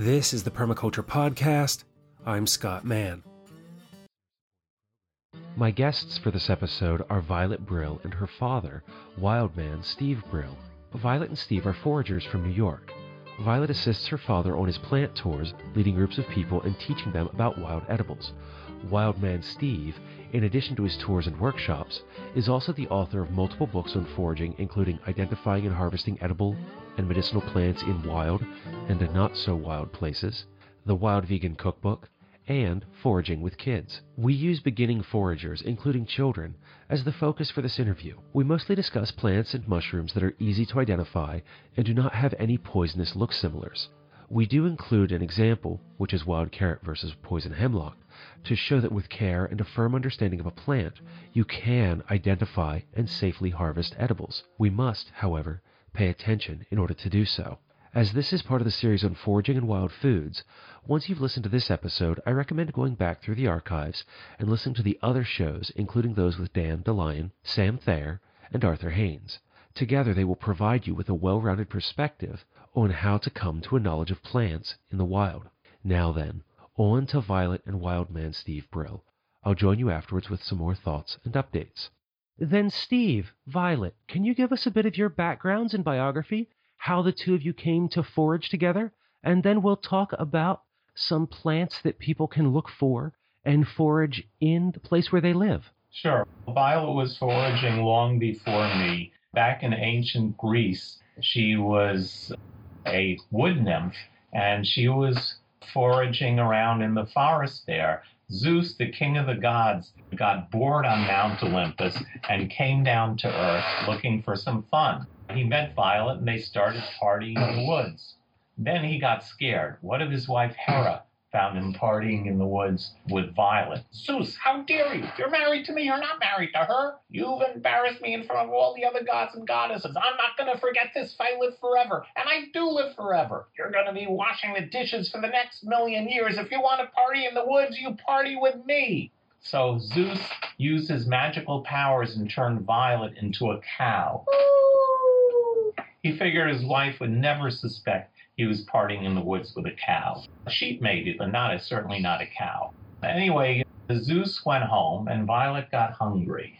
This is the Permaculture Podcast. I'm Scott Mann. My guests for this episode are Violet Brill and her father, wildman Steve Brill. Violet and Steve are foragers from New York. Violet assists her father on his plant tours, leading groups of people and teaching them about wild edibles. Wildman Steve, in addition to his tours and workshops, is also the author of multiple books on foraging, including Identifying and Harvesting Edible and Medicinal Plants in Wild and Not So Wild Places, The Wild Vegan Cookbook, and Foraging with Kids. We use beginning foragers, including children, as the focus for this interview. We mostly discuss plants and mushrooms that are easy to identify and do not have any poisonous look similars. We do include an example, which is wild carrot versus poison hemlock, to show that with care and a firm understanding of a plant, you can identify and safely harvest edibles. We must, however, pay attention in order to do so. As this is part of the series on foraging and wild foods, once you've listened to this episode, I recommend going back through the archives and listening to the other shows, including those with Dan DeLion, Sam Thayer, and Arthur Haines. Together, they will provide you with a well rounded perspective on how to come to a knowledge of plants in the wild. Now then, on to Violet and Wildman Steve Brill. I'll join you afterwards with some more thoughts and updates. Then, Steve, Violet, can you give us a bit of your backgrounds and biography how the two of you came to forage together, and then we'll talk about some plants that people can look for and forage in the place where they live. Sure. Violet was foraging long before me. Back in ancient Greece, she was a wood nymph and she was foraging around in the forest there. Zeus, the king of the gods, got bored on Mount Olympus and came down to earth looking for some fun. He met Violet and they started partying in the woods. Then he got scared. What if his wife Hera found him partying in the woods with Violet? Zeus, how dare you? You're married to me. You're not married to her. You've embarrassed me in front of all the other gods and goddesses. I'm not going to forget this if I live forever. And I do live forever. You're going to be washing the dishes for the next million years. If you want to party in the woods, you party with me. So Zeus used his magical powers and turned Violet into a cow. He figured his wife would never suspect he was partying in the woods with a cow. A sheep maybe, but not a, certainly not a cow. Anyway, Zeus went home and Violet got hungry.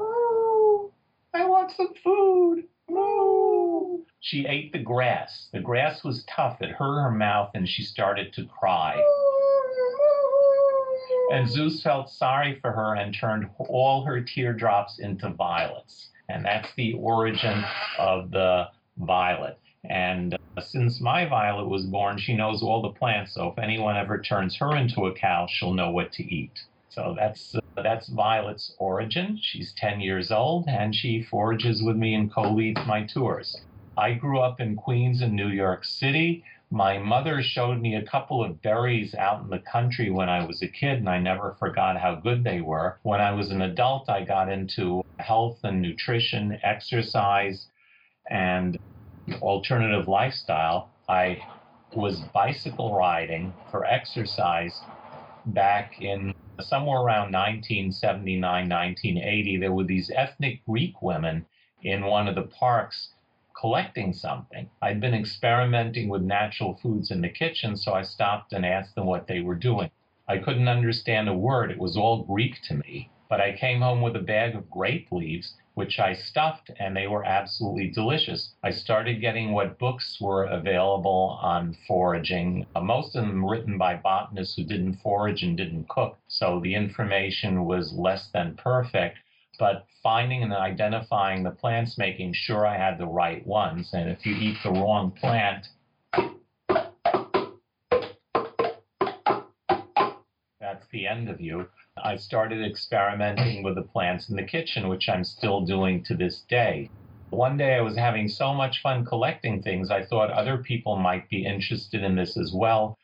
Oh, I want some food. Oh. She ate the grass. The grass was tough. It hurt her mouth and she started to cry. And Zeus felt sorry for her and turned all her teardrops into violets. And that's the origin of the violet. And since my violet was born, she knows all the plants. So if anyone ever turns her into a cow, she'll know what to eat. So that's uh, that's Violet's origin. She's 10 years old and she forages with me and co-leads my tours. I grew up in Queens and New York City. My mother showed me a couple of berries out in the country when I was a kid, and I never forgot how good they were. When I was an adult, I got into health and nutrition, exercise, and alternative lifestyle. I was bicycle riding for exercise back in somewhere around 1979, 1980. There were these ethnic Greek women in one of the parks collecting something. I'd been experimenting with natural foods in the kitchen, so I stopped and asked them what they were doing. I couldn't understand a word, it was all Greek to me. But I came home with a bag of grape leaves, which I stuffed, and they were absolutely delicious. I started getting what books were available on foraging, uh, most of them written by botanists who didn't forage and didn't cook. So the information was less than perfect but finding and identifying the plants, making sure I had the right ones. And if you eat the wrong plant, the end of you. I started experimenting with the plants in the kitchen, which I'm still doing to this day. One day I was having so much fun collecting things, I thought other people might be interested in this as well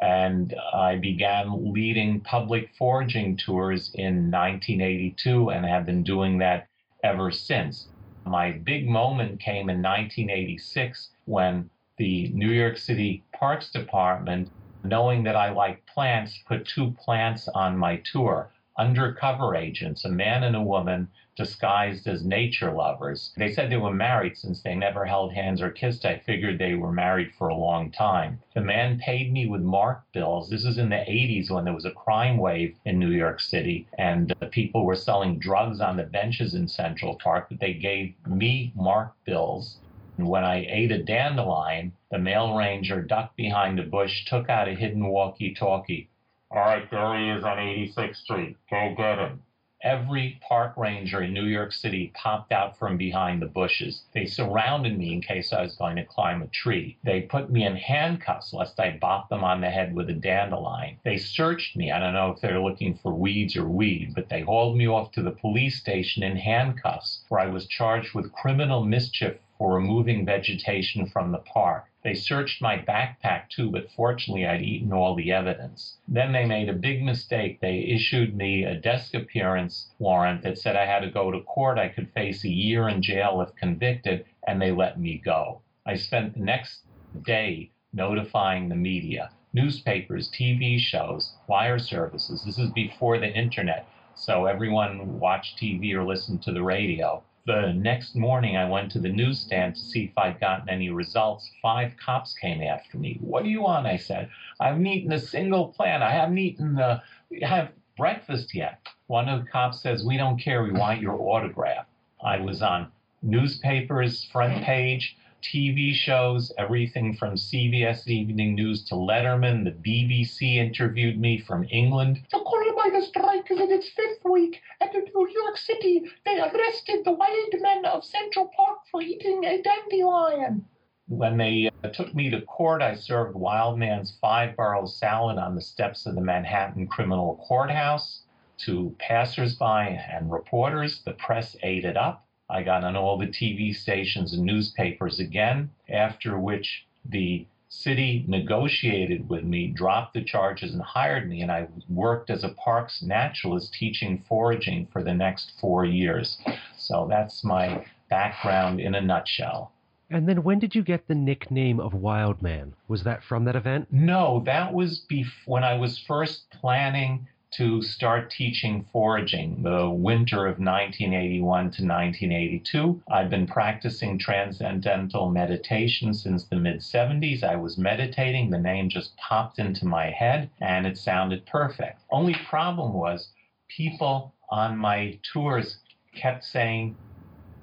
and I began leading public foraging tours in 1982 and have been doing that ever since. My big moment came in 1986 when the New York City Parks Department, knowing that I like plants, put two plants on my tour undercover agents, a man and a woman disguised as nature lovers. They said they were married since they never held hands or kissed. I figured they were married for a long time. The man paid me with mark bills. This is in the 80s when there was a crime wave in New York City and uh, people were selling drugs on the benches in Central Park, but they gave me mark bills. And when I ate a dandelion, the male ranger ducked behind a bush, took out a hidden walkie talkie. All right, there he is on 86th Street. Go get him. Every park ranger in New York City popped out from behind the bushes. They surrounded me in case I was going to climb a tree. They put me in handcuffs lest I bop them on the head with a dandelion. They searched me. I don't know if they're looking for weeds or weed, but they hauled me off to the police station in handcuffs where I was charged with criminal mischief for removing vegetation from the park. They searched my backpack too, but fortunately I'd eaten all the evidence. Then they made a big mistake. They issued me a desk appearance warrant that said I had to go to court. I could face a year in jail if convicted, and they let me go. I spent the next day notifying the media, newspapers, TV shows, wire services. This is before the internet, so everyone watched TV or listened to the radio. The next morning, I went to the newsstand to see if I'd gotten any results. Five cops came after me. What do you want? I said. I haven't eaten a single plant. I haven't eaten the have breakfast yet. One of the cops says, We don't care. We want your autograph. I was on newspapers, front page. TV shows, everything from CBS Evening News to Letterman. The BBC interviewed me from England. The coal miners' strike is in its fifth week, and in New York City, they arrested the wild men of Central Park for eating a dandelion. When they uh, took me to court, I served Wildman's five borough salad on the steps of the Manhattan Criminal Courthouse. To passersby and reporters, the press ate it up. I got on all the TV stations and newspapers again, after which the city negotiated with me, dropped the charges, and hired me. And I worked as a parks naturalist teaching foraging for the next four years. So that's my background in a nutshell. And then when did you get the nickname of Wild Man? Was that from that event? No, that was bef- when I was first planning to start teaching foraging the winter of 1981 to 1982. I've been practicing transcendental meditation since the mid 70s. I was meditating, the name just popped into my head, and it sounded perfect. Only problem was people on my tours kept saying,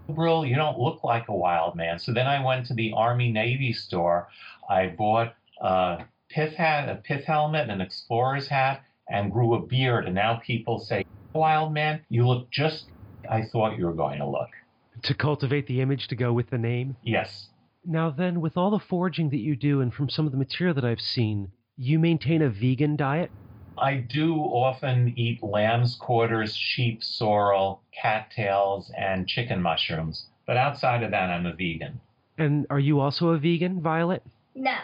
Brill, you don't look like a wild man. So then I went to the Army Navy store. I bought a pith hat, a pith helmet, an explorer's hat, and grew a beard. And now people say, Wild man, you look just I thought you were going to look. To cultivate the image to go with the name? Yes. Now, then, with all the foraging that you do and from some of the material that I've seen, you maintain a vegan diet? I do often eat lamb's quarters, sheep sorrel, cattails, and chicken mushrooms. But outside of that, I'm a vegan. And are you also a vegan, Violet? No.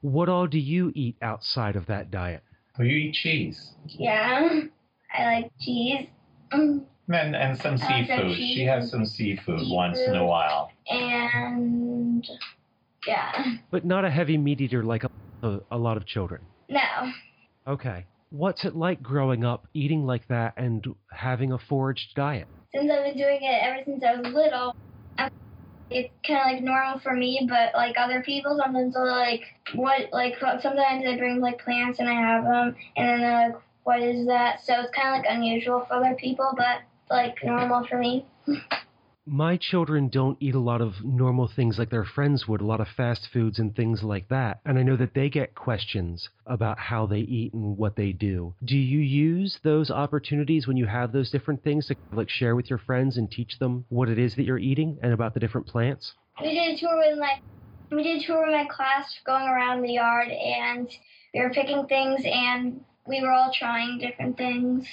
What all do you eat outside of that diet? Well, you eat cheese. Yeah. I like cheese. And, and some I like the seafood. She has some seafood once in a while. And yeah. But not a heavy meat eater like a, a, a lot of children. No. Okay. What's it like growing up eating like that and having a foraged diet? Since I've been doing it ever since I was little, I'm, it's kind of like normal for me, but like other people, sometimes they're like, what, like sometimes I bring like plants and I have them, and then they're like, what is that? So it's kind of like unusual for other people, but like normal for me. My children don't eat a lot of normal things like their friends would, a lot of fast foods and things like that. And I know that they get questions about how they eat and what they do. Do you use those opportunities when you have those different things to like share with your friends and teach them what it is that you're eating and about the different plants? We did a tour with my we did a tour with my class going around the yard and we were picking things and we were all trying different things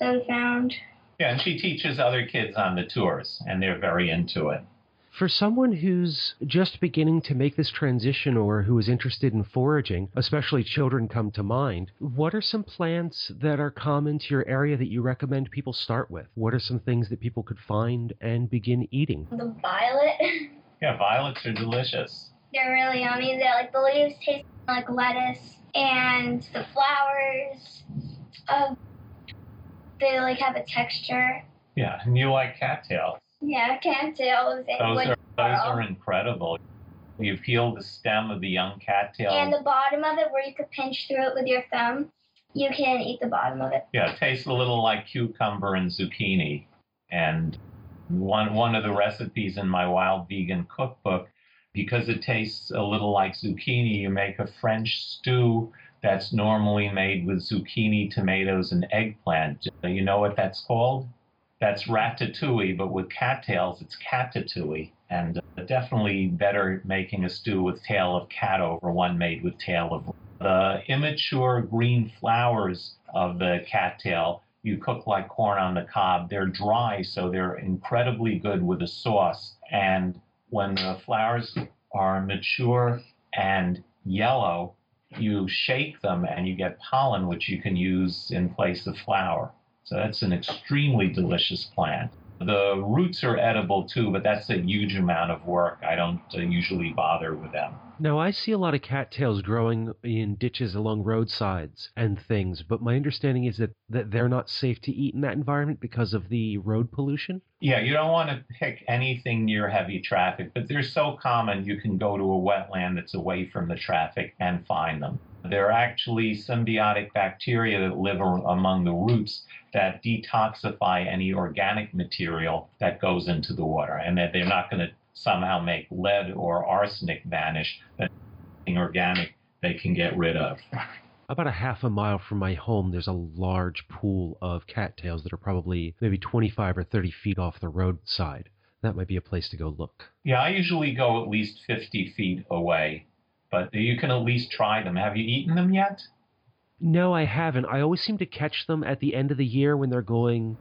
that we found. Yeah, and she teaches other kids on the tours, and they're very into it. For someone who's just beginning to make this transition or who is interested in foraging, especially children come to mind, what are some plants that are common to your area that you recommend people start with? What are some things that people could find and begin eating? The violet, Yeah, violets are delicious. they're really yummy. They're like the leaves taste like lettuce and the flowers. Uh, they like have a texture. Yeah, and you like cattails. Yeah, cattails and Those are those are incredible. You peel the stem of the young cattail. And the bottom of it, where you could pinch through it with your thumb, you can eat the bottom of it. Yeah, it tastes a little like cucumber and zucchini. And one one of the recipes in my wild vegan cookbook, because it tastes a little like zucchini, you make a French stew that's normally made with zucchini, tomatoes, and eggplant. You know what that's called? That's ratatouille, but with cattails, it's catatouille. And uh, definitely better making a stew with tail of cat over one made with tail of the immature green flowers of the cattail you cook like corn on the cob. They're dry, so they're incredibly good with a sauce. And when the flowers are mature and yellow, you shake them and you get pollen, which you can use in place of flour. So that's an extremely delicious plant. The roots are edible too, but that's a huge amount of work. I don't uh, usually bother with them. Now, I see a lot of cattails growing in ditches along roadsides and things, but my understanding is that, that they're not safe to eat in that environment because of the road pollution. Yeah, you don't want to pick anything near heavy traffic, but they're so common you can go to a wetland that's away from the traffic and find them. They're actually symbiotic bacteria that live among the roots that detoxify any organic material that goes into the water, and that they're not going to somehow make lead or arsenic vanish, but anything organic they can get rid of. About a half a mile from my home, there's a large pool of cattails that are probably maybe 25 or 30 feet off the roadside. That might be a place to go look. Yeah, I usually go at least 50 feet away, but you can at least try them. Have you eaten them yet? No, I haven't. I always seem to catch them at the end of the year when they're going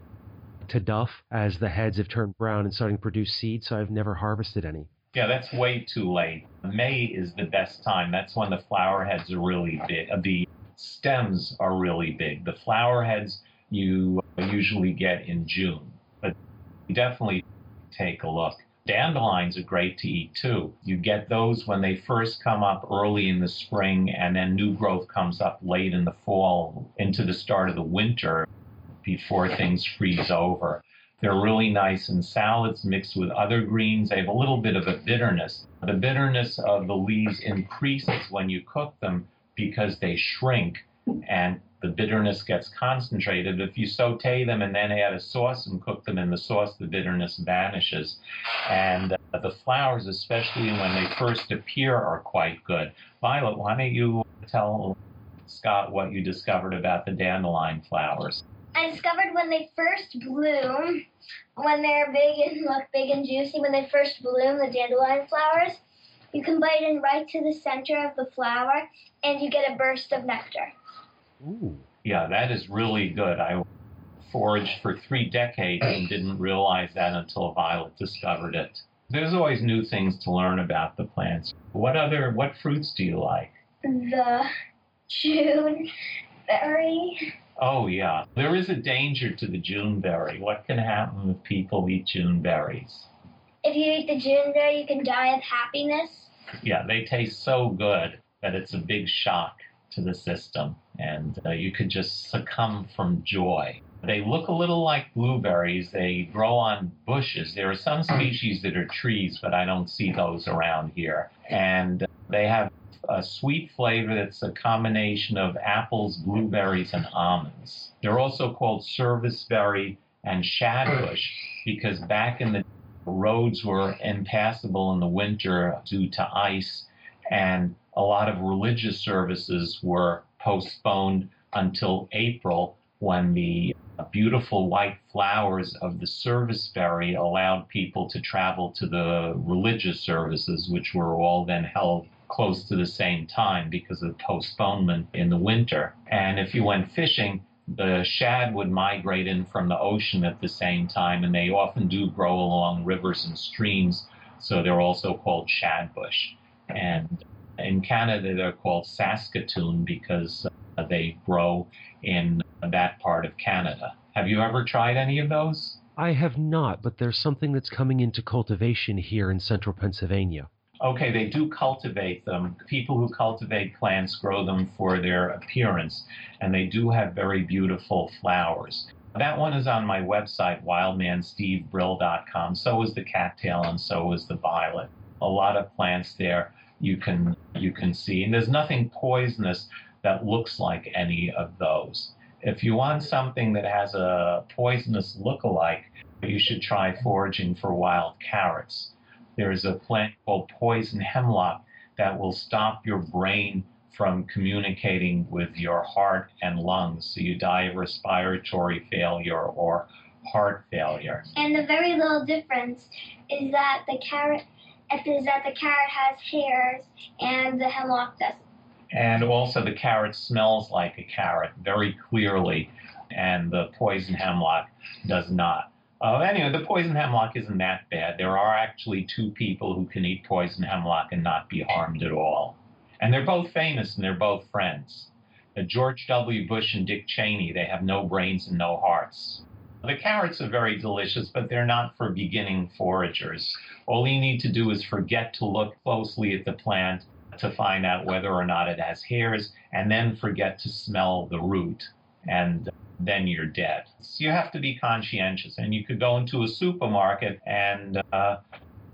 to duff as the heads have turned brown and starting to produce seed, so I've never harvested any. Yeah, that's way too late. May is the best time. That's when the flower heads are really big. Uh, The stems are really big. The flower heads you usually get in June, but definitely take a look. Dandelions are great to eat too. You get those when they first come up early in the spring, and then new growth comes up late in the fall into the start of the winter before things freeze over. They're really nice in salads mixed with other greens. They have a little bit of a bitterness. The bitterness of the leaves increases when you cook them because they shrink and the bitterness gets concentrated. If you saute them and then add a sauce and cook them in the sauce, the bitterness vanishes. And uh, the flowers, especially when they first appear, are quite good. Violet, why don't you tell Scott what you discovered about the dandelion flowers? I discovered when they first bloom, when they're big and look big and juicy, when they first bloom, the dandelion flowers, you can bite in right to the center of the flower and you get a burst of nectar. Ooh. Yeah, that is really good. I foraged for three decades and didn't realize that until Violet discovered it. There's always new things to learn about the plants. What other what fruits do you like? The June berry. Oh yeah, there is a danger to the June berry. What can happen if people eat June berries? If you eat the June berry, you can die of happiness. Yeah, they taste so good that it's a big shock to the system, and uh, you could just succumb from joy. They look a little like blueberries. They grow on bushes. There are some species that are trees, but I don't see those around here. And they have a sweet flavor that's a combination of apples, blueberries, and almonds. They're also called serviceberry and shadbush because back in the roads were impassable in the winter due to ice, and a lot of religious services were postponed until April when the beautiful white flowers of the serviceberry allowed people to travel to the religious services, which were all then held close to the same time because of postponement in the winter. And if you went fishing, the shad would migrate in from the ocean at the same time, and they often do grow along rivers and streams, so they're also called shadbush. And in Canada, they're called Saskatoon because uh, they grow in that part of Canada. Have you ever tried any of those? I have not, but there's something that's coming into cultivation here in central Pennsylvania. Okay, they do cultivate them. People who cultivate plants grow them for their appearance, and they do have very beautiful flowers. That one is on my website, wildmanstevebrill.com. So is the cattail and so is the violet. A lot of plants there you can you can see. And there's nothing poisonous that looks like any of those. If you want something that has a poisonous look-alike, you should try foraging for wild carrots. There's a plant called poison hemlock that will stop your brain from communicating with your heart and lungs. So you die of respiratory failure or heart failure. And the very little difference is that the carrot is that the carrot has hairs and the hemlock doesn't. And also the carrot smells like a carrot very clearly, and the poison hemlock does not. Uh, anyway, the poison hemlock isn't that bad. There are actually two people who can eat poison hemlock and not be harmed at all. And they're both famous and they're both friends. Uh, George W. Bush and Dick Cheney, they have no brains and no hearts. The carrots are very delicious, but they're not for beginning foragers. All you need to do is forget to look closely at the plant to find out whether or not it has hairs, and then forget to smell the root, and then you're dead. So you have to be conscientious, and you could go into a supermarket and uh,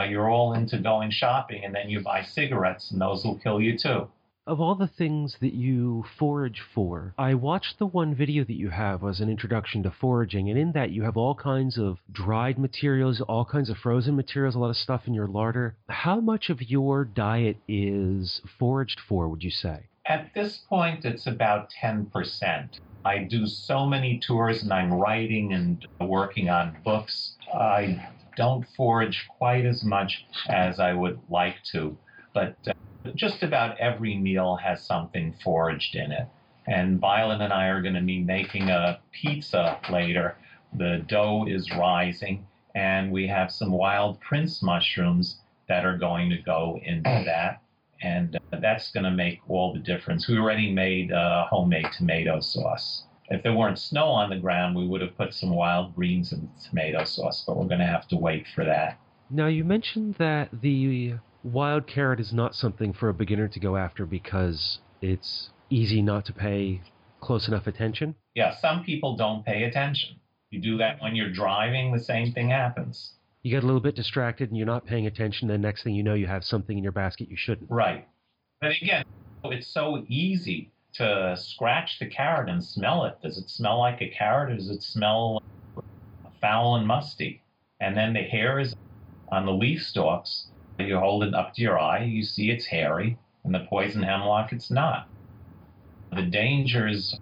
you're all into going shopping, and then you buy cigarettes, and those will kill you too. Of all the things that you forage for, I watched the one video that you have as an introduction to foraging, and in that you have all kinds of dried materials, all kinds of frozen materials, a lot of stuff in your larder. How much of your diet is foraged for, would you say? At this point, it's about 10%. I do so many tours and I'm writing and working on books. I don't forage quite as much as I would like to, but uh, just about every meal has something foraged in it. And Violet and I are going to be making a pizza later. The dough is rising, and we have some wild prince mushrooms that are going to go into mm. that. And uh, that's going to make all the difference. We already made a homemade tomato sauce. If there weren't snow on the ground, we would have put some wild greens in the tomato sauce, but we're going to have to wait for that. Now, you mentioned that the wild carrot is not something for a beginner to go after because it's easy not to pay close enough attention? Yeah, some people don't pay attention. You do that when you're driving, the same thing happens. You get a little bit distracted and you're not paying attention, The next thing you know, you have something in your basket you shouldn't. Right. But again, it's so easy to scratch the carrot and smell it. Does it smell like a carrot or does it smell foul and musty? And then the hairs on the leaf stalks you hold it up to your eye, you see it's hairy, and the poison hemlock, it's not. The dangers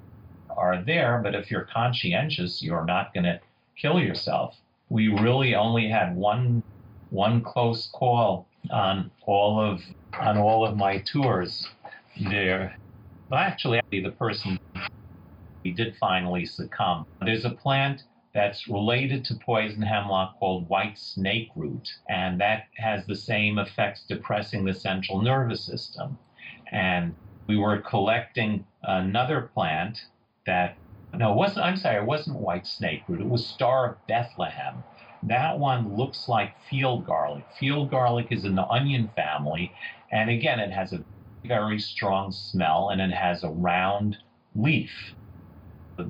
are there, but if you're conscientious, you're not going to kill yourself. We really only had one one close call on all of on all of my tours there. But actually, the person he did finally succumb. There's a plant that's related to poison hemlock called white snake root, and that has the same effects depressing the central nervous system. And we were collecting another plant that no, it wasn't. I'm sorry, it wasn't white snake root. It was Star of Bethlehem. That one looks like field garlic. Field garlic is in the onion family, and again, it has a very strong smell, and it has a round leaf.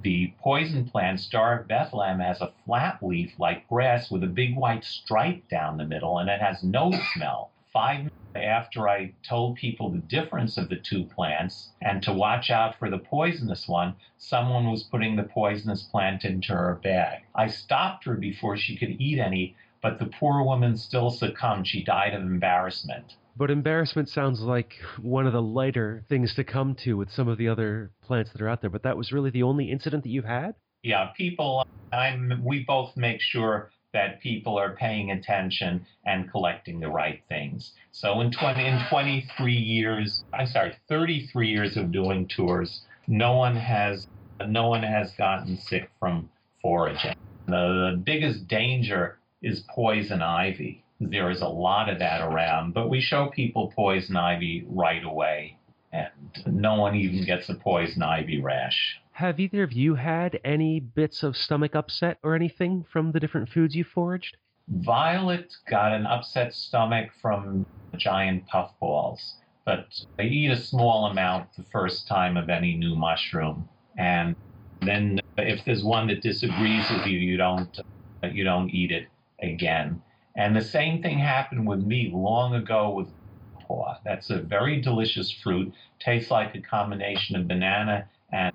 The poison plant, Star of Bethlehem, has a flat leaf like grass with a big white stripe down the middle, and it has no smell. Five minutes after I told people the difference of the two plants and to watch out for the poisonous one, someone was putting the poisonous plant into her bag. I stopped her before she could eat any, but the poor woman still succumbed. She died of embarrassment. But embarrassment sounds like one of the lighter things to come to with some of the other plants that are out there. But that was really the only incident that you've had? Yeah, people, I'm, we both make sure that people are paying attention and collecting the right things. So in 20, in 23 years, I'm sorry, 33 years of doing tours, no one has, no one has gotten sick from foraging. The, the biggest danger is poison ivy. There is a lot of that around, but we show people poison ivy right away, and no one even gets a poison ivy rash. Have either of you had any bits of stomach upset or anything from the different foods you foraged? Violet got an upset stomach from giant puffballs, but I eat a small amount the first time of any new mushroom. And then if there's one that disagrees with you, you don't you don't eat it again. And the same thing happened with me long ago with paw. That's a very delicious fruit. Tastes like a combination of banana and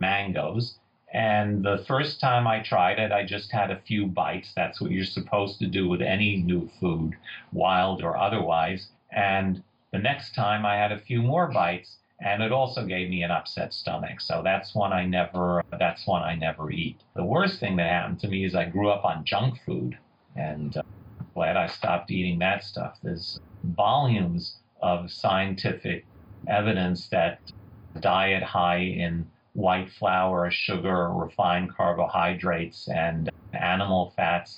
mangoes. And the first time I tried it, I just had a few bites. That's what you're supposed to do with any new food, wild or otherwise. And the next time I had a few more bites, and it also gave me an upset stomach. So that's one I never that's one I never eat. The worst thing that happened to me is I grew up on junk food, and uh, glad I stopped eating that stuff. There's volumes of scientific evidence that diet high in white flour, sugar, refined carbohydrates, and animal fats,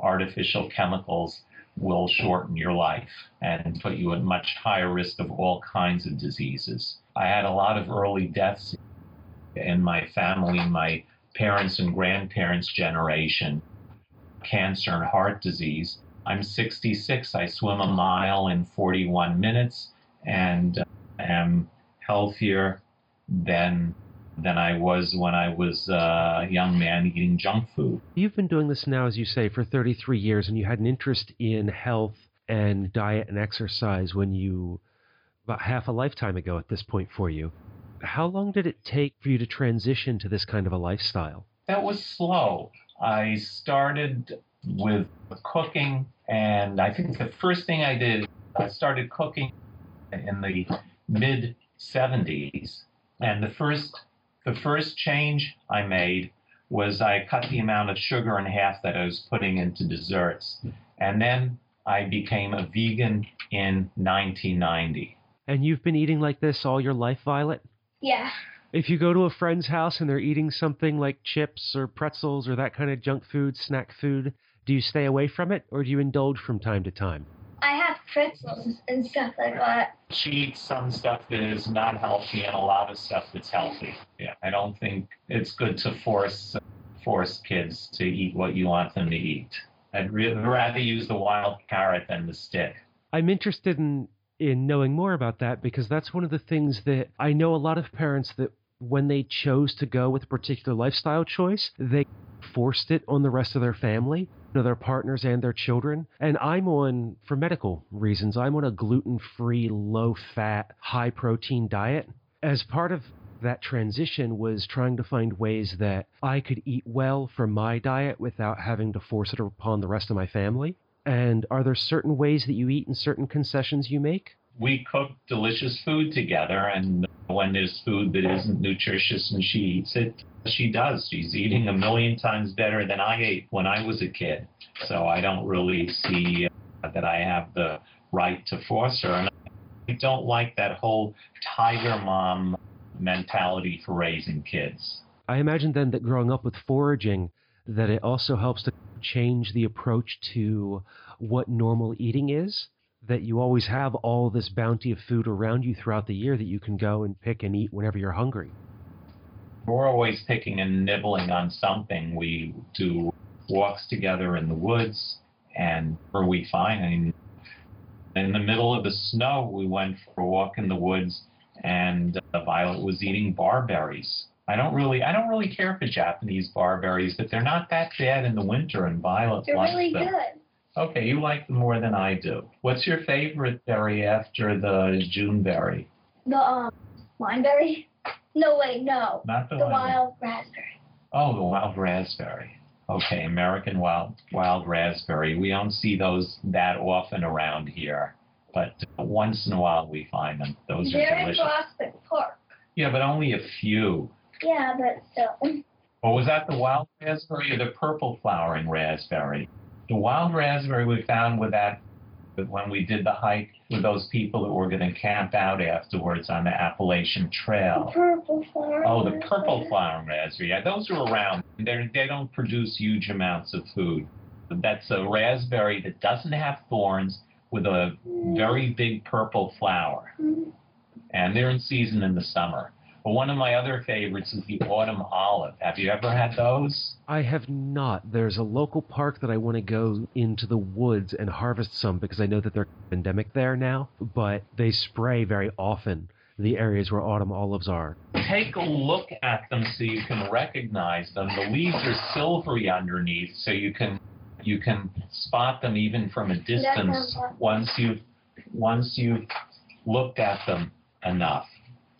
artificial chemicals will shorten your life and put you at much higher risk of all kinds of diseases. I had a lot of early deaths in my family, my parents and grandparents' generation, cancer and heart disease. I'm 66. I swim a mile in 41 minutes and uh, am healthier than than I was when I was a young man eating junk food. You've been doing this now, as you say, for 33 years, and you had an interest in health and diet and exercise when you, about half a lifetime ago at this point for you. How long did it take for you to transition to this kind of a lifestyle? That was slow. I started with cooking, and I think the first thing I did, I started cooking in the mid 70s. And the first the first change I made was I cut the amount of sugar in half that I was putting into desserts. And then I became a vegan in 1990. And you've been eating like this all your life, Violet? Yeah. If you go to a friend's house and they're eating something like chips or pretzels or that kind of junk food, snack food, do you stay away from it or do you indulge from time to time? I have pretzels and stuff like that. She eats some stuff that is not healthy and a lot of stuff that's healthy. Yeah, I don't think it's good to force force kids to eat what you want them to eat. I'd re- rather use the wild carrot than the stick. I'm interested in in knowing more about that because that's one of the things that I know a lot of parents that when they chose to go with a particular lifestyle choice, they forced it on the rest of their family, to their partners and their children. And I'm on, for medical reasons, I'm on a gluten free, low fat, high protein diet. As part of that transition was trying to find ways that I could eat well for my diet without having to force it upon the rest of my family. And are there certain ways that you eat and certain concessions you make? We cook delicious food together, and when there's food that isn't nutritious and she eats it, she does. She's eating a million times better than I ate when I was a kid. So I don't really see uh, that I have the right to force her. And I don't like that whole tiger mom mentality for raising kids. I imagine then that growing up with foraging, that it also helps to change the approach to what normal eating is. That you always have all this bounty of food around you throughout the year that you can go and pick and eat whenever you're hungry we're always picking and nibbling on something. We do walks together in the woods, and where we find, I mean, in the middle of the snow, we went for a walk in the woods, and uh, Violet was eating barberries. I don't really, I don't really care for Japanese barberries, but they're not that bad in the winter, and Violet they're likes really them. good. Okay, you like them more than I do. What's your favorite berry after the June berry? The um, limeberry. No, wait, no. Not the, The wild raspberry. Oh, the wild raspberry. Okay, American wild wild raspberry. We don't see those that often around here, but once in a while we find them. Those are They're in delicious. Prospect Park. Yeah, but only a few. Yeah, but still. Or was that the wild raspberry or the purple flowering raspberry? The wild raspberry we found with that when we did the hike with those people that were going to camp out afterwards on the Appalachian Trail. Purple flower. Oh, the purple flower raspberry. Yeah, those are around. They're, they don't produce huge amounts of food. That's a raspberry that doesn't have thorns with a very big purple flower. Mhm. And they're in season in the summer. But one of my other favorites is the autumn olive. Have you ever had those? I have not. There's a local park that I want to go into the woods and harvest some because I know that they're endemic there now, but they spray very often. the areas where autumn olives are. Take a look at them so you can recognize them. The leaves are silvery underneath, so you can you can spot them even from a distance once you've once you've looked at them enough.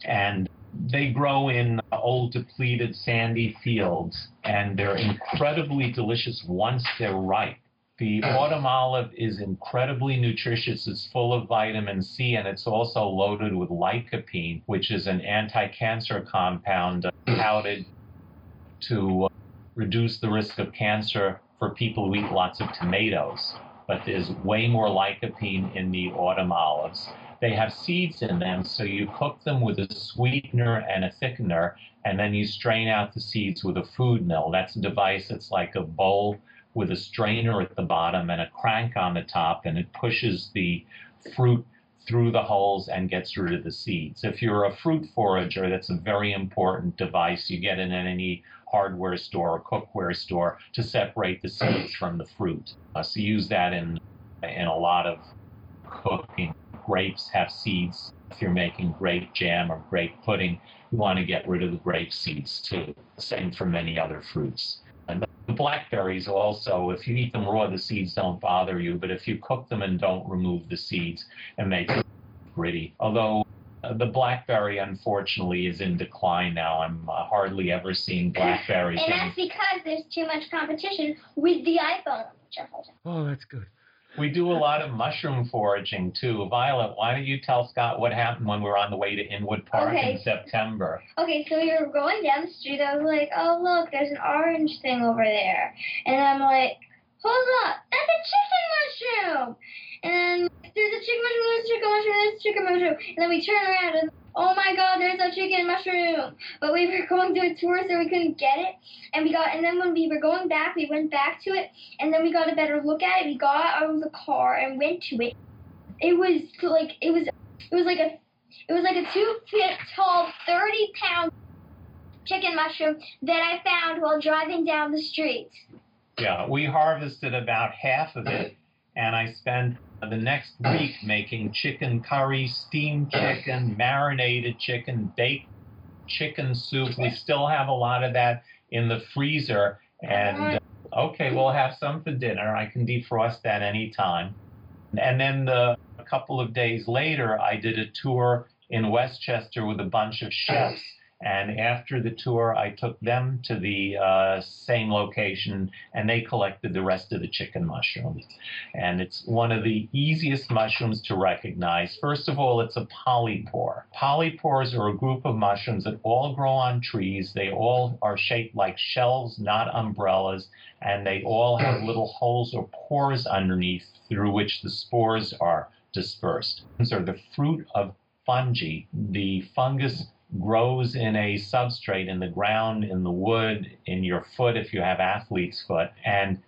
And they grow in uh, old depleted sandy fields and they're incredibly delicious once they're ripe. The mm. autumn olive is incredibly nutritious. It's full of vitamin C and it's also loaded with lycopene, which is an anti cancer compound uh, mm. touted to uh, reduce the risk of cancer for people who eat lots of tomatoes. But there's way more lycopene in the autumn olives. They have seeds in them, so you cook them with a sweetener and a thickener, and then you strain out the seeds with a food mill. That's a device that's like a bowl with a strainer at the bottom and a crank on the top, and it pushes the fruit through the holes and gets rid of the seeds. If you're a fruit forager, that's a very important device. You get in any hardware store or cookware store to separate the seeds from the fruit. Uh, so use that in in a lot of cooking grapes have seeds. If you're making grape jam or grape pudding, you want to get rid of the grape seeds too. Same for many other fruits. And the blackberries also, if you eat them raw, the seeds don't bother you. But if you cook them and don't remove the seeds, it makes them gritty. Although uh, the blackberry, unfortunately, is in decline now. I'm uh, hardly ever seeing blackberries. and that's because there's too much competition with the iPhone. Oh, that's good. We do a lot of mushroom foraging too. Violet, why don't you tell Scott what happened when we were on the way to Inwood Park Okay. in September? Okay, so we were going down the street. I was like, oh, look, there's an orange thing over there. And I'm like, hold up, that's a chicken mushroom. And then there's a chicken mushroom, there's a chicken mushroom, there's a chicken mushroom. And then we turn around and, oh my god, there's a chicken mushroom. But we were going to a tour, so we couldn't get it. And we got, and then when we were going back, we went back to it. And then we got a better look at it. We got out of the car and went to it. It was like, it was, it was like a it was like a two foot tall, 30 pound chicken mushroom that I found while driving down the street. Yeah, we harvested about half of it, and I spent the next week making chicken curry, steamed chicken, marinated chicken, baked chicken soup. We still have a lot of that in the freezer. And uh, okay, we'll have some for dinner. I can defrost that anytime. And then the, a couple of days later, I did a tour in Westchester with a bunch of chefs. And after the tour, I took them to the uh, same location and they collected the rest of the chicken mushrooms. And it's one of the easiest mushrooms to recognize. First of all, it's a polypore. Polypores are a group of mushrooms that all grow on trees. They all are shaped like shells, not umbrellas, and they all have little holes or pores underneath through which the spores are dispersed. These are the fruit of fungi. The fungus grows in a substrate in the ground, in the wood, in your foot if you have athlete's foot, and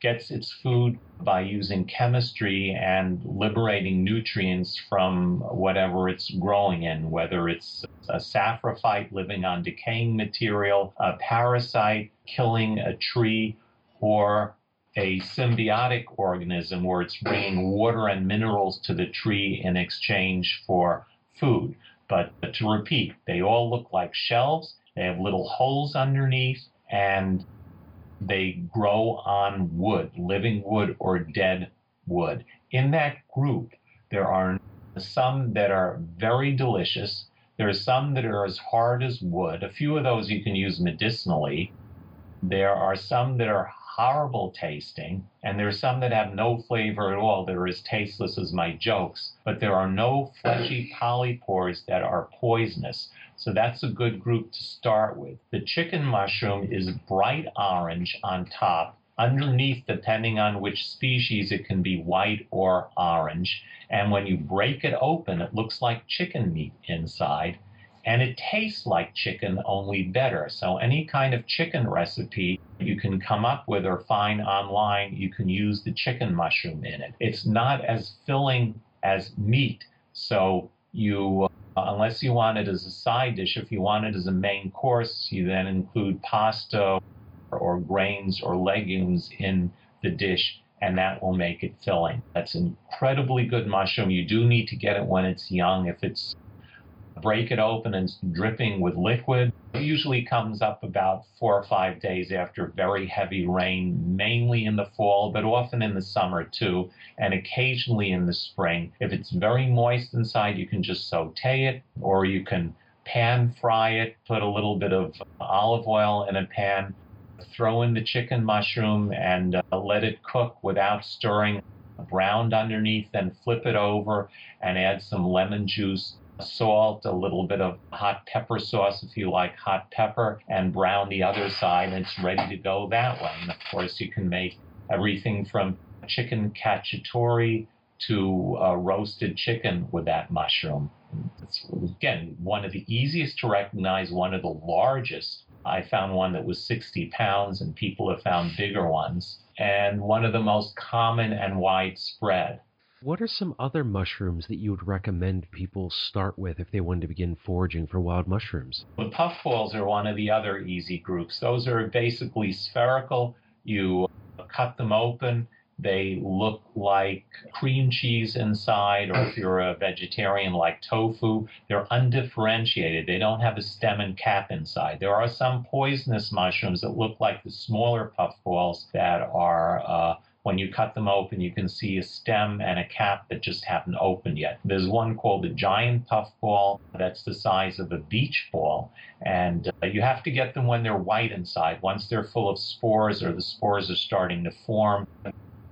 gets its food by using chemistry and liberating nutrients from whatever it's growing in, whether it's a saprophyte living on decaying material, a parasite killing a tree, or a symbiotic organism where it's bringing water and minerals to the tree in exchange for food. But to repeat, they all look like shelves. They have little holes underneath and they grow on wood, living wood or dead wood. In that group, there are some that are very delicious. There are some that are as hard as wood. A few of those you can use medicinally. There are some that are horrible tasting, and there are some that have no flavor at all. They're as tasteless as my jokes. But there are no fleshy polypores that are poisonous. So that's a good group to start with. The chicken mushroom is bright orange on top. Underneath, depending on which species, it can be white or orange. And when you break it open, it looks like chicken meat inside. And it tastes like chicken, only better. So, any kind of chicken recipe you can come up with or find online, you can use the chicken mushroom in it. It's not as filling as meat. So, you uh, unless you want it as a side dish. If you want it as a main course, you then include pasta or, grains or legumes in the dish, and that will make it filling. That's an incredibly good mushroom. You do need to get it when it's young. If it's break it open and it's dripping with liquid. It usually comes up about four or five days after very heavy rain, mainly in the fall, but often in the summer too, and occasionally in the spring. If it's very moist inside, you can just saute it, or you can pan fry it, put a little bit of olive oil in a pan, throw in the chicken mushroom, and uh, let it cook without stirring. Browned underneath, then flip it over and add some lemon juice salt, a little bit of hot pepper sauce if you like hot pepper, and brown the other side, and it's ready to go that way. And of course, you can make everything from chicken cacciatore to uh, roasted chicken with that mushroom. It's, again, one of the easiest to recognize, one of the largest. I found one that was 60 pounds, and people have found bigger ones, and one of the most common and widespread. What are some other mushrooms that you would recommend people start with if they wanted to begin foraging for wild mushrooms? The puffballs are one of the other easy groups. Those are basically spherical. You cut them open. They look like cream cheese inside, or if you're a vegetarian, like tofu. They're undifferentiated. They don't have a stem and cap inside. There are some poisonous mushrooms that look like the smaller puffballs that are. Uh, when you cut them open, you can see a stem and a cap that just haven't opened yet. There's one called the giant puffball that's the size of a beach ball, and uh, you have to get them when they're white inside. Once they're full of spores or the spores are starting to form.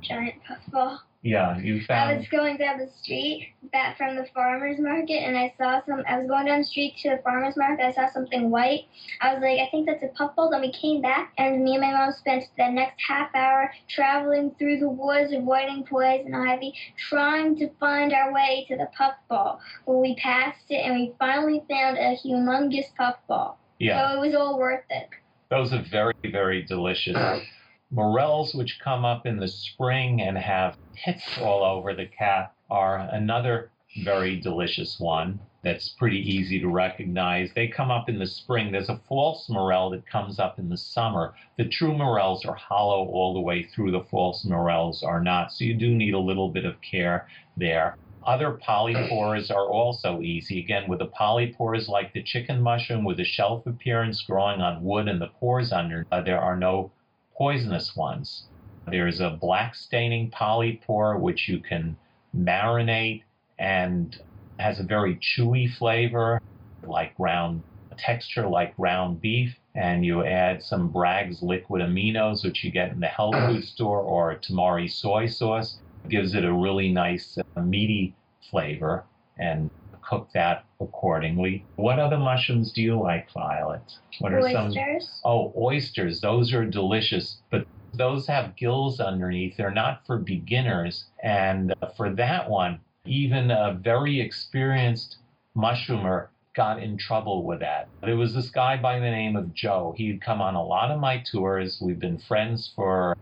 Giant puffball. Yeah, you found. I was going down the street back from the farmer's market and I saw some. I was going down the street to the farmer's market. I saw something white. I was like, I think that's a puffball. Then we came back and me and my mom spent the next half hour traveling through the woods, avoiding poison ivy, trying to find our way to the puffball. Well, we passed it and we finally found a humongous puffball. Yeah. So it was all worth it. Those are very, very delicious. Morels, which come up in the spring and have pits all over the cap, are another very delicious one that's pretty easy to recognize. They come up in the spring. There's a false morel that comes up in the summer. The true morels are hollow all the way through. The false morels are not. So you do need a little bit of care there. Other polypores are also easy. Again, with the polypores like the chicken mushroom with a shelf appearance growing on wood and the pores under, uh, there are no poisonous ones. There's a black staining polypore which you can marinate and has a very chewy flavor, like ground texture, like ground beef. And you add some Bragg's liquid aminos, which you get in the health food store, or tamari soy sauce. It gives it a really nice uh, meaty flavor. And cook that accordingly. What other mushrooms do you like, Violet? What are oysters. some? Oh, oysters. Those are delicious, but those have gills underneath. They're not for beginners. And for that one, even a very experienced mushroomer got in trouble with that. There was this guy by the name of Joe. He'd come on a lot of my tours. We've been friends for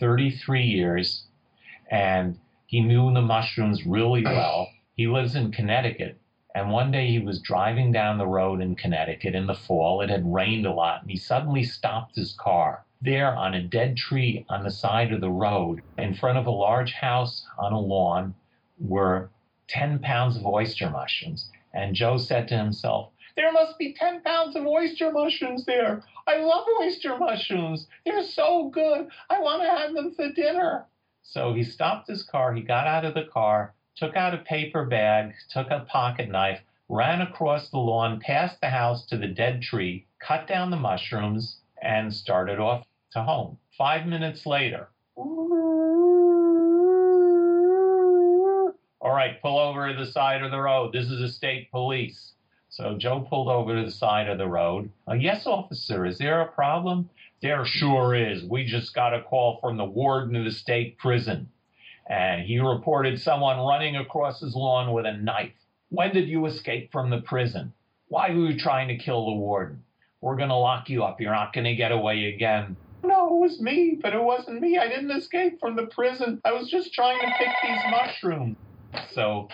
33 years, and he knew the mushrooms really well. He lives in Connecticut. And one day he was driving down the road in Connecticut in the fall. It had rained a lot, and he suddenly stopped his car there on a dead tree on the side of the road in front of a large house on a lawn were 10 pounds of oyster mushrooms. And Joe said to himself, There must be 10 pounds of oyster mushrooms there. I love oyster mushrooms. They're so good. I want to have them for dinner. So he stopped his car. He got out of the car, took out a paper bag, took a pocket knife, ran across the lawn, past the house to the dead tree, cut down the mushrooms, and started off to home. Five minutes later, all right, pull over to the side of the road. This is a state police. So Joe pulled over to the side of the road. Uh, yes, officer, is there a problem? There sure is. We just got a call from the warden of the state prison and he reported someone running across his lawn with a knife. When did you escape from the prison? Why were you trying to kill the warden? We're going to lock you up. You're not going to get away again. No, it was me, but it wasn't me. I didn't escape from the prison. I was just trying to pick these mushrooms. So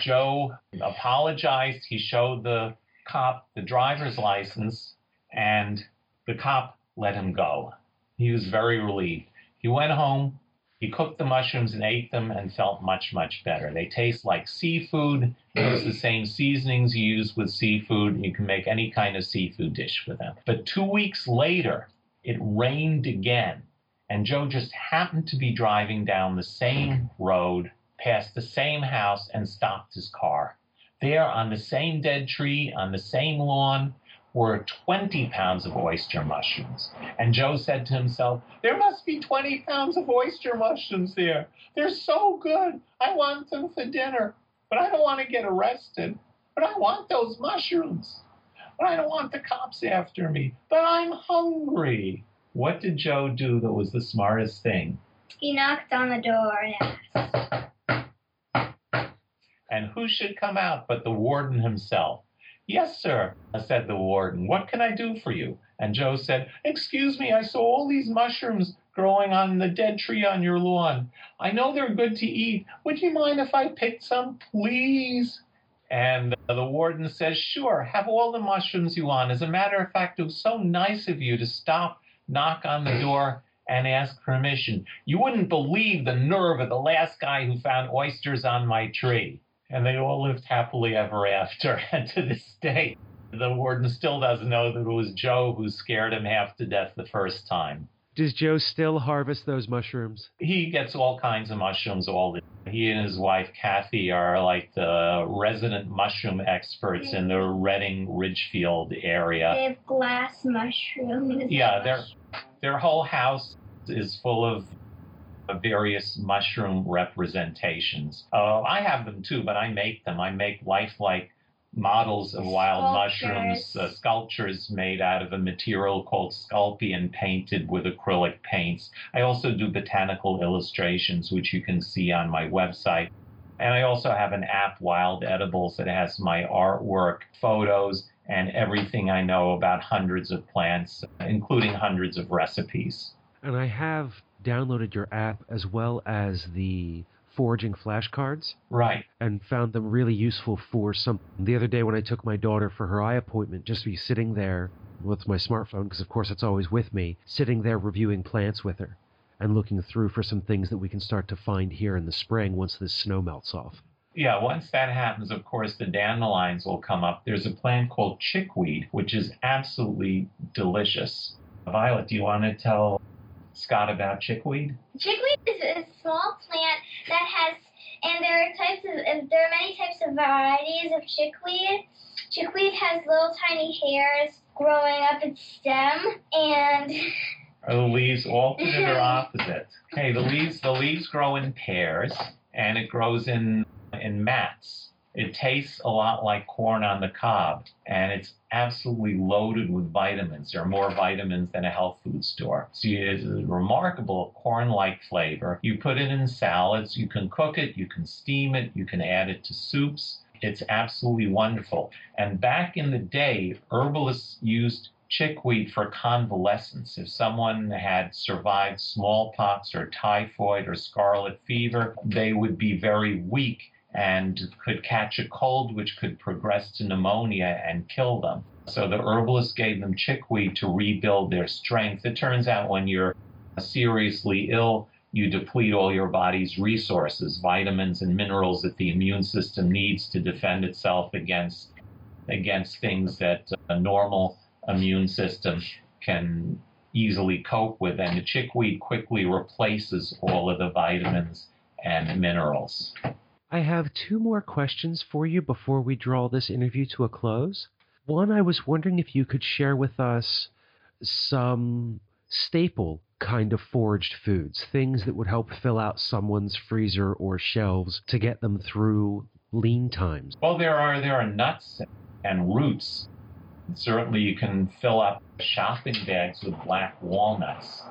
Joe apologized. He showed the cop the driver's license, and the cop let him go. He was very relieved. He went home, He cooked the mushrooms and ate them and felt much, much better. They taste like seafood. Use the same seasonings you use with seafood. You can make any kind of seafood dish with them. But two weeks later, it rained again. And Joe just happened to be driving down the same road, past the same house, and stopped his car. There, on the same dead tree, on the same lawn, were 20 pounds of oyster mushrooms. And Joe said to himself, There must be 20 pounds of oyster mushrooms there. They're so good. I want them for dinner. But I don't want to get arrested. But I want those mushrooms. But I don't want the cops after me. But I'm hungry. What did Joe do that was the smartest thing? He knocked on the door and asked. And who should come out but the warden himself? Yes, sir, said the warden. What can I do for you? And Joe said, Excuse me, I saw all these mushrooms growing on the dead tree on your lawn. I know they're good to eat. Would you mind if I picked some, please? And the warden says, Sure, have all the mushrooms you want. As a matter of fact, it was so nice of you to stop, knock on the door, and ask permission. You wouldn't believe the nerve of the last guy who found oysters on my tree and they all lived happily ever after. And to this day, the warden still doesn't know that it was Joe who scared him half to death the first time. Does Joe still harvest those mushrooms? He gets all kinds of mushrooms all the he and his wife Kathy are like the resident mushroom experts in the Redding Ridgefield area. They have glass mushrooms. Yeah, their their whole house is full of various mushroom representations. Uh, I have them too, but I make them. I make lifelike models of wild Sculptures. mushrooms, uh, sculptures made out of a material called sculpion painted with acrylic paints. I also do botanical illustrations, which you can see on my website. And I also have an app, Wild Edibles, that has my artwork, photos, and everything I know about hundreds of plants, including hundreds of recipes. And I have downloaded your app as well as the foraging flashcards Right. and found them really useful for some. The other day when I took my daughter for her eye appointment, just to be sitting there with my smartphone, because of course it's always with me, sitting there reviewing plants with her and looking through for some things that we can start to find here in the spring once this snow melts off. Yeah, once that happens, of course, the dandelions will come up. There's a plant called chickweed, which is absolutely delicious. Violet, do you want to tell Scott about chickweed? Chickweed is a small plant that has, and there are types of, and there are many types of varieties of chickweed. Chickweed has little tiny hairs growing up its stem, and Are the leaves alternate or opposite? Okay, the leaves the leaves grow in pairs and it grows in in mats. It tastes a lot like corn on the cob, and it's absolutely loaded with vitamins. There are more vitamins than a health food store. So it's a remarkable corn-like flavor. You put it in salads. You can cook it. You can steam it. You can add it to soups. It's absolutely wonderful. And back in the day, herbalists used chickweed for convalescence. If someone had survived smallpox or typhoid or scarlet fever, they would be very weak and could catch a cold, which could progress to pneumonia and kill them. So the herbalist gave them chickweed to rebuild their strength. It turns out when you're seriously ill, you deplete all your body's resources, vitamins and minerals that the immune system needs to defend itself against against things that a normal immune system can easily cope with. And the chickweed quickly replaces all of the vitamins and minerals. I have two more questions for you before we draw this interview to a close. One, I was wondering if you could share with us some staple kind of foraged foods, things that would help fill out someone's freezer or shelves to get them through lean times. Well, there are there are nuts and roots. Certainly, you can fill up shopping bags with black walnuts.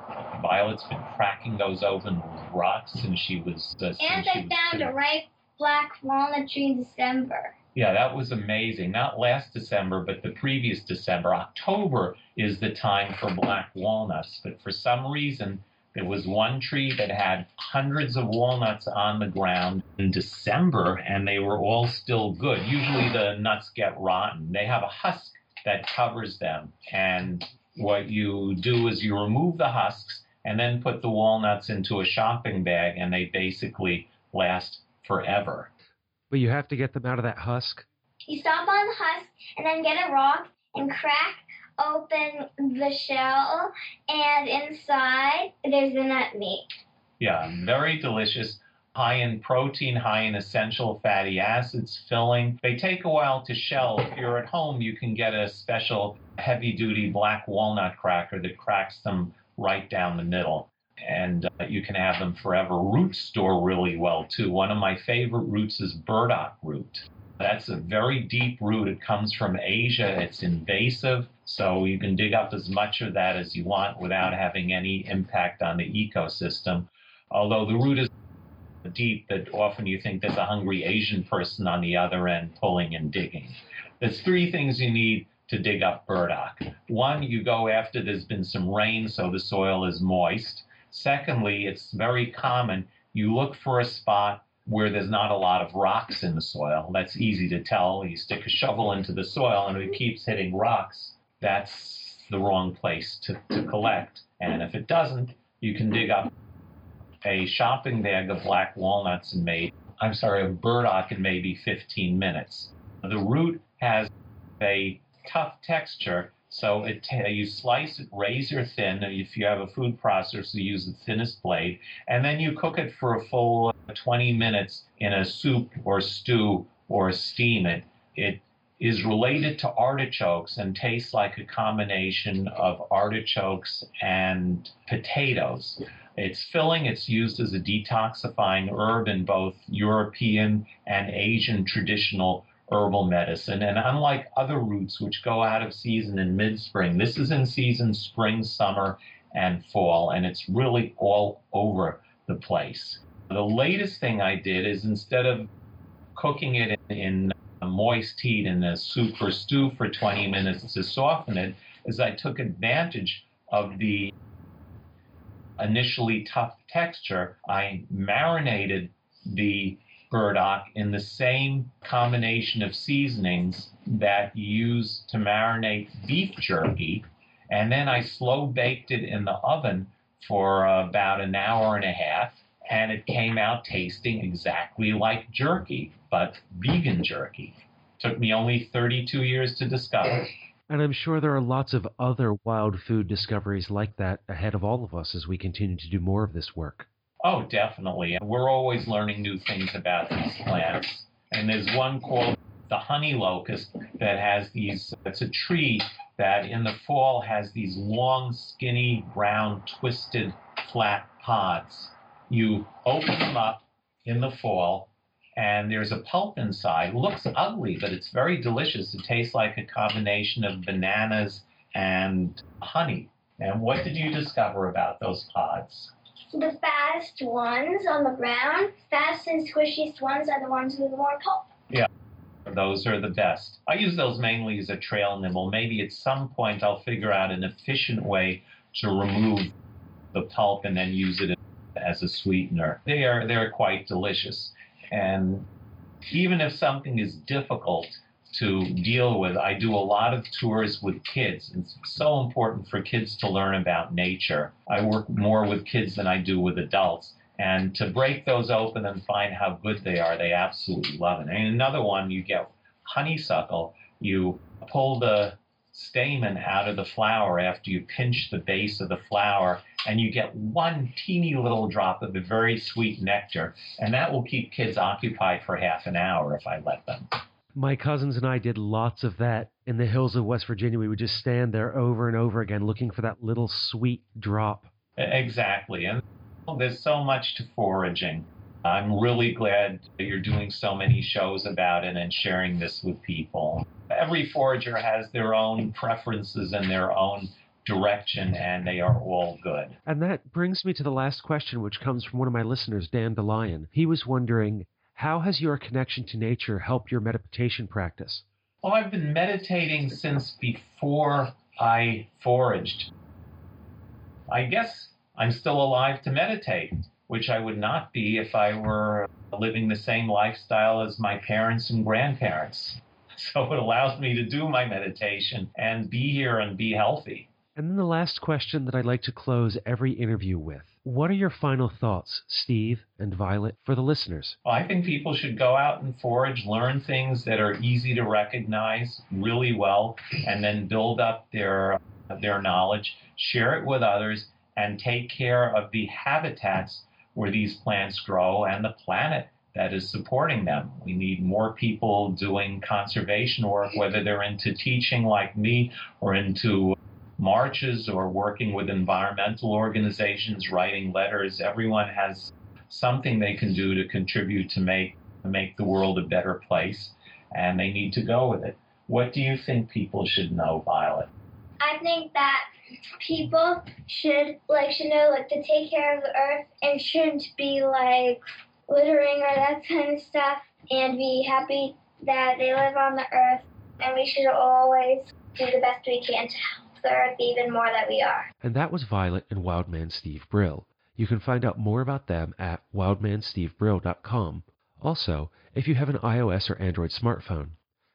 Violet's been cracking those open with rocks since she was. Uh, since and I found two. a ripe black walnut tree in December. Yeah, that was amazing. Not last December, but the previous December. October is the time for black walnuts, but for some reason, there was one tree that had hundreds of walnuts on the ground in December, and they were all still good. Usually the nuts get rotten. They have a husk that covers them, and what you do is you remove the husks, and then put the walnuts into a shopping bag, and they basically last forever. But you have to get them out of that husk. You stomp on the husk and then get a rock and crack open the shell, and inside there's the nut meat. Yeah, very delicious. High in protein, high in essential fatty acids, filling. They take a while to shell. If you're at home, you can get a special heavy duty black walnut cracker that cracks them right down the middle. And uh, you can have them forever. Roots store really well too. One of my favorite roots is burdock root. That's a very deep root. It comes from Asia. It's invasive, so you can dig up as much of that as you want without having any impact on the ecosystem. Although the root is deep that often you think there's a hungry Asian person on the other end pulling and digging. There's three things you need to dig up burdock. One, you go after there's been some rain so the soil is moist. Secondly, it's very common you look for a spot where there's not a lot of rocks in the soil. That's easy to tell. You stick a shovel into the soil and it keeps hitting rocks. That's the wrong place to, to collect. And if it doesn't, you can dig up a shopping bag of black walnuts and maybe, I'm sorry, of burdock in maybe 15 minutes. The root has a tough texture, so it you slice it razor thin. If you have a food processor, you use the thinnest blade, and then you cook it for a full uh, 20 minutes in a soup or stew or steam it. It is related to artichokes and tastes like a combination of artichokes and potatoes. It's filling, it's used as a detoxifying herb in both European and Asian traditional herbal medicine. And unlike other roots which go out of season in mid spring, this is in season spring, summer, and fall, and it's really all over the place. The latest thing I did is instead of cooking it in, a moist heat in a soup or stew for 20 minutes to soften it, is I took advantage of the initially tough texture, I marinated the burdock in the same combination of seasonings that you use to marinate beef jerky. And then I slow baked it in the oven for about an hour and a half. And it came out tasting exactly like jerky, but vegan jerky. Took me only 32 years to discover. And I'm sure there are lots of other wild food discoveries like that ahead of all of us as we continue to do more of this work. Oh, definitely. We're always learning new things about these plants. And there's one called the honey locust that has these, it's a tree that in the fall has these long, skinny, brown, twisted, flat pods. You open them up in the fall and there's a pulp inside. Looks ugly, but it's very delicious. It tastes like a combination of bananas and honey. And what did you discover about those pods? The fast ones on the ground, fast and squishiest ones are the ones with more pulp. Yeah, those are the best. I use those mainly as a trail nibble. Maybe at some point I'll figure out an efficient way to remove the pulp and then use it as a sweetener. They are they're quite delicious. And even if something is difficult to deal with, I do a lot of tours with kids. It's so important for kids to learn about nature. I work more with kids than I do with adults. And to break those open and find how good they are, they absolutely love it. And another one, you get honeysuckle. You pull the stamen out of the flower after you pinch the base of the flower, and you get one teeny little drop of the very sweet nectar, and that will keep kids occupied for half an hour if I let them. My cousins and I did lots of that in the hills of West Virginia. We would just stand there over and over again looking for that little sweet drop. Exactly. And there's so much to foraging. I'm really glad you're doing so many shows about it and sharing this with people. Every forager has their own preferences and their own direction, and they are all good. And that brings me to the last question, which comes from one of my listeners, Dan DeLion. He was wondering, how has your connection to nature helped your meditation practice? Well, I've been meditating since before I foraged. I guess I'm still alive to meditate which I would not be if I were living the same lifestyle as my parents and grandparents. So it allows me to do my meditation and be here and be healthy. And then the last question that I'd like to close every interview with. What are your final thoughts, Steve and Violet, for the listeners? Well, I think people should go out and forage, learn things that are easy to recognize really well, and then build up their their knowledge, share it with others, and take care of the habitats where these plants grow and the planet that is supporting them. We need more people doing conservation work, whether they're into teaching like me or into marches or working with environmental organizations, writing letters. Everyone has something they can do to contribute to make make the world a better place, and they need to go with it. What do you think people should know, Violet? I think that people should like should know like to take care of the earth and shouldn't be like littering or that kind of stuff and be happy that they live on the earth and we should always do the best we can to help earth even more that we are. And that was Violet and Wildman Steve Brill. You can find out more about them at wildmanstevebrill.com. Also, if you have an iOS or Android smartphone,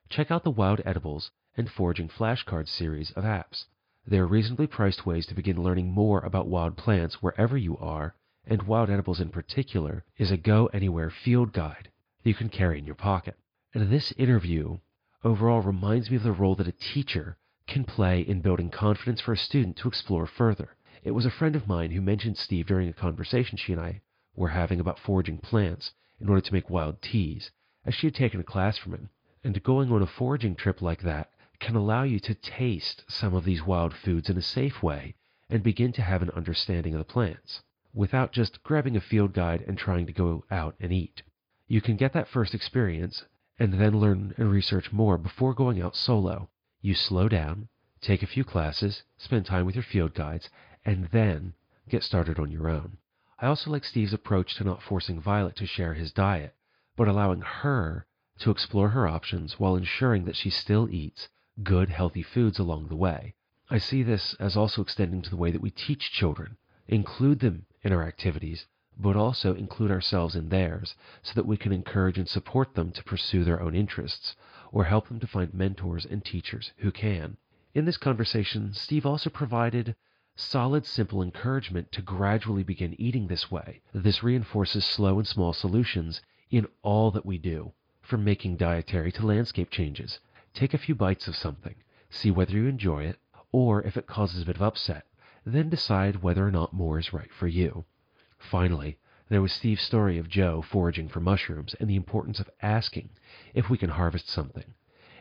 check out the Wild Edibles and Foraging Flashcards series of apps. They are reasonably priced ways to begin learning more about wild plants wherever you are, and Wild Edibles in particular is a go anywhere field guide that you can carry in your pocket. And this interview overall reminds me of the role that a teacher can play in building confidence for a student to explore further. It was a friend of mine who mentioned Steve during a conversation she and I were having about foraging plants in order to make wild teas, as she had taken a class from him. And going on a foraging trip like that can allow you to taste some of these wild foods in a safe way and begin to have an understanding of the plants without just grabbing a field guide and trying to go out and eat. You can get that first experience and then learn and research more before going out solo. You slow down, take a few classes, spend time with your field guides, and then get started on your own. I also like Steve's approach to not forcing Violet to share his diet, but allowing her to explore her options while ensuring that she still eats good, healthy foods along the way. I see this as also extending to the way that we teach children. Include them in our activities, but also include ourselves in theirs so that we can encourage and support them to pursue their own interests or help them to find mentors and teachers who can. In this conversation, Steve also provided solid, simple encouragement to gradually begin eating this way. This reinforces slow and small solutions in all that we do, from making dietary to landscape changes. Take a few bites of something, see whether you enjoy it, or if it causes a bit of upset, then decide whether or not more is right for you. Finally, there was Steve's story of Joe foraging for mushrooms and the importance of asking if we can harvest something.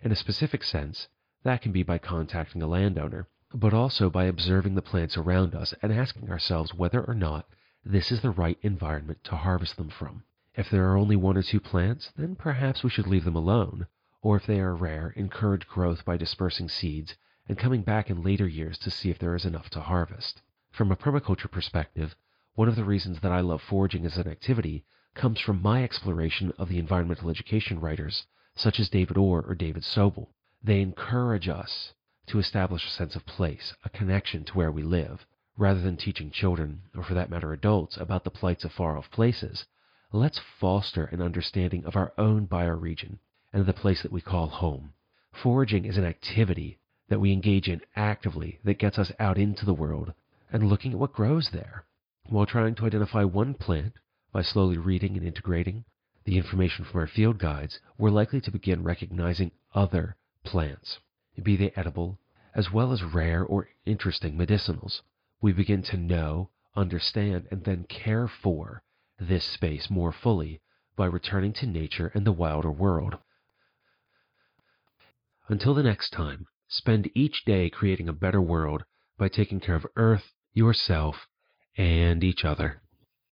In a specific sense, that can be by contacting a landowner, but also by observing the plants around us and asking ourselves whether or not this is the right environment to harvest them from. If there are only one or two plants, then perhaps we should leave them alone, or if they are rare, encourage growth by dispersing seeds and coming back in later years to see if there is enough to harvest. From a permaculture perspective, one of the reasons that I love foraging as an activity comes from my exploration of the environmental education writers, such as David Orr or David Sobel. They encourage us to establish a sense of place, a connection to where we live. Rather than teaching children, or for that matter adults, about the plights of far off places, let's foster an understanding of our own bioregion and the place that we call home. Foraging is an activity that we engage in actively that gets us out into the world and looking at what grows there. While trying to identify one plant by slowly reading and integrating the information from our field guides, we're likely to begin recognizing other plants, be they edible as well as rare or interesting medicinals. We begin to know, understand, and then care for this space more fully by returning to nature and the wilder world. Until the next time, Spend each day creating a better world by taking care of Earth, yourself, and each other.